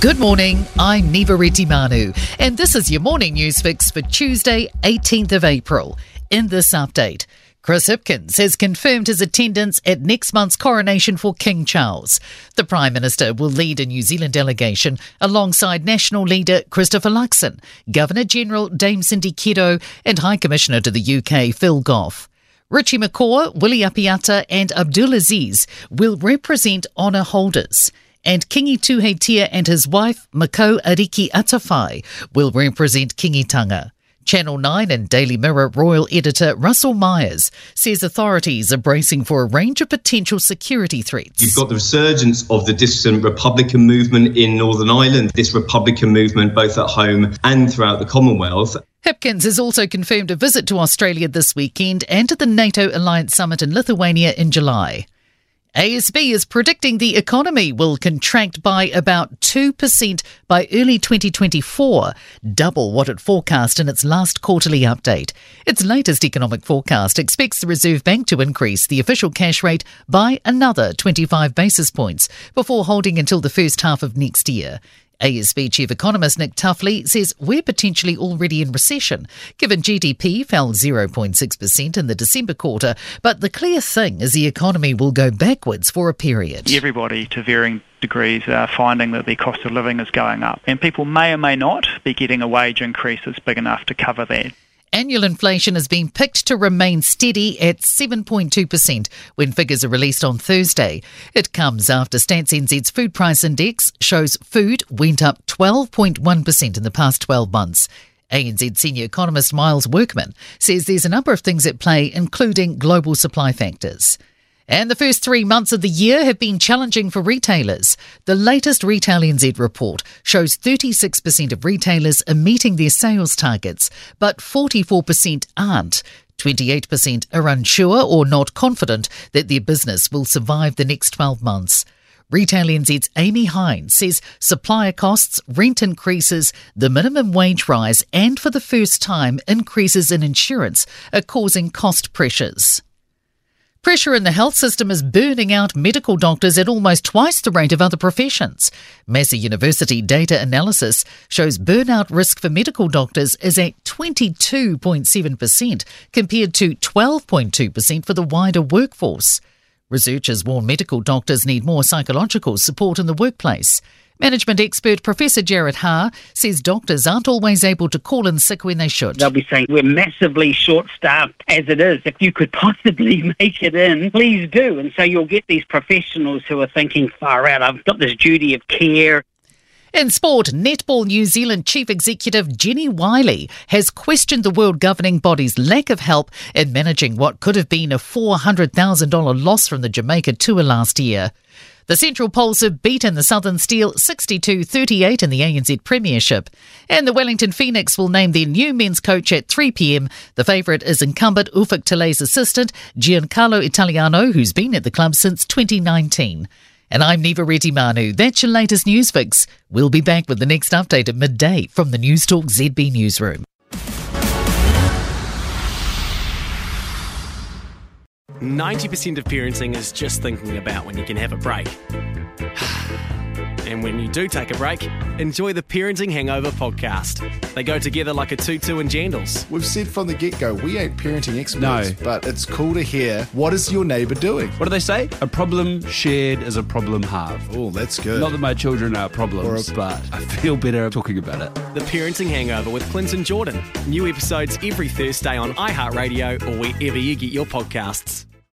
Good morning, I'm Niva Retimanu, and this is your morning news fix for Tuesday, 18th of April. In this update, Chris Hipkins has confirmed his attendance at next month's coronation for King Charles. The Prime Minister will lead a New Zealand delegation alongside National Leader Christopher Luxon, Governor General Dame Cindy Kiro, and High Commissioner to the UK Phil Goff. Richie McCaw, Willie Apiata, and Abdulaziz will represent honour holders and Kingi Tuheitia and his wife, Makau Ariki Atawhai, will represent Kingitanga. Channel 9 and Daily Mirror royal editor Russell Myers says authorities are bracing for a range of potential security threats. You've got the resurgence of the dissident Republican movement in Northern Ireland, this Republican movement both at home and throughout the Commonwealth. Hipkins has also confirmed a visit to Australia this weekend and to the NATO Alliance Summit in Lithuania in July. ASB is predicting the economy will contract by about 2% by early 2024, double what it forecast in its last quarterly update. Its latest economic forecast expects the Reserve Bank to increase the official cash rate by another 25 basis points before holding until the first half of next year. ASB chief economist Nick Tuffley says we're potentially already in recession, given GDP fell 0.6% in the December quarter. But the clear thing is the economy will go backwards for a period. Everybody, to varying degrees, are finding that the cost of living is going up, and people may or may not be getting a wage increase that's big enough to cover that. Annual inflation has been picked to remain steady at 7.2% when figures are released on Thursday. It comes after Stats NZ's food price index shows food went up 12.1% in the past 12 months. ANZ senior economist Miles Workman says there's a number of things at play, including global supply factors. And the first three months of the year have been challenging for retailers. The latest Retail NZ report shows 36% of retailers are meeting their sales targets, but 44% aren't. 28% are unsure or not confident that their business will survive the next 12 months. Retail NZ's Amy Hines says supplier costs, rent increases, the minimum wage rise, and for the first time, increases in insurance are causing cost pressures. Pressure in the health system is burning out medical doctors at almost twice the rate of other professions. Massey University data analysis shows burnout risk for medical doctors is at 22.7% compared to 12.2% for the wider workforce. Researchers warn medical doctors need more psychological support in the workplace. Management expert Professor Jarrod Haar says doctors aren't always able to call in sick when they should. They'll be saying, We're massively short staffed as it is. If you could possibly make it in, please do. And so you'll get these professionals who are thinking, Far out, I've got this duty of care. In sport, Netball New Zealand Chief Executive Jennie Wyllie has questioned the world governing body's lack of help in managing what could have been a $400,000 loss from the Jamaica tour last year. The Central Pulse have beaten the Southern Steel 62 38 in the ANZ Premiership. And the Wellington Phoenix will name their new men's coach at 3 pm. The favourite is incumbent Ufuk Talay's assistant, Giancarlo Italiano, who's been at the club since 2019. And I'm Niva Retimanu. That's your latest news fix. We'll be back with the next update at midday from the News Talk ZB newsroom. 90% of parenting is just thinking about when you can have a break. And when you do take a break, enjoy the Parenting Hangover podcast. They go together like a tutu and jandals. We've said from the get go, we ain't parenting experts, No. but it's cool to hear what is your neighbour doing? What do they say? A problem shared is a problem halved. Oh, that's good. Not that my children are problems, Or a- but I feel better talking about it. The Parenting Hangover with Clinton Jordan. New episodes every Thursday on iHeartRadio or wherever you get your podcasts.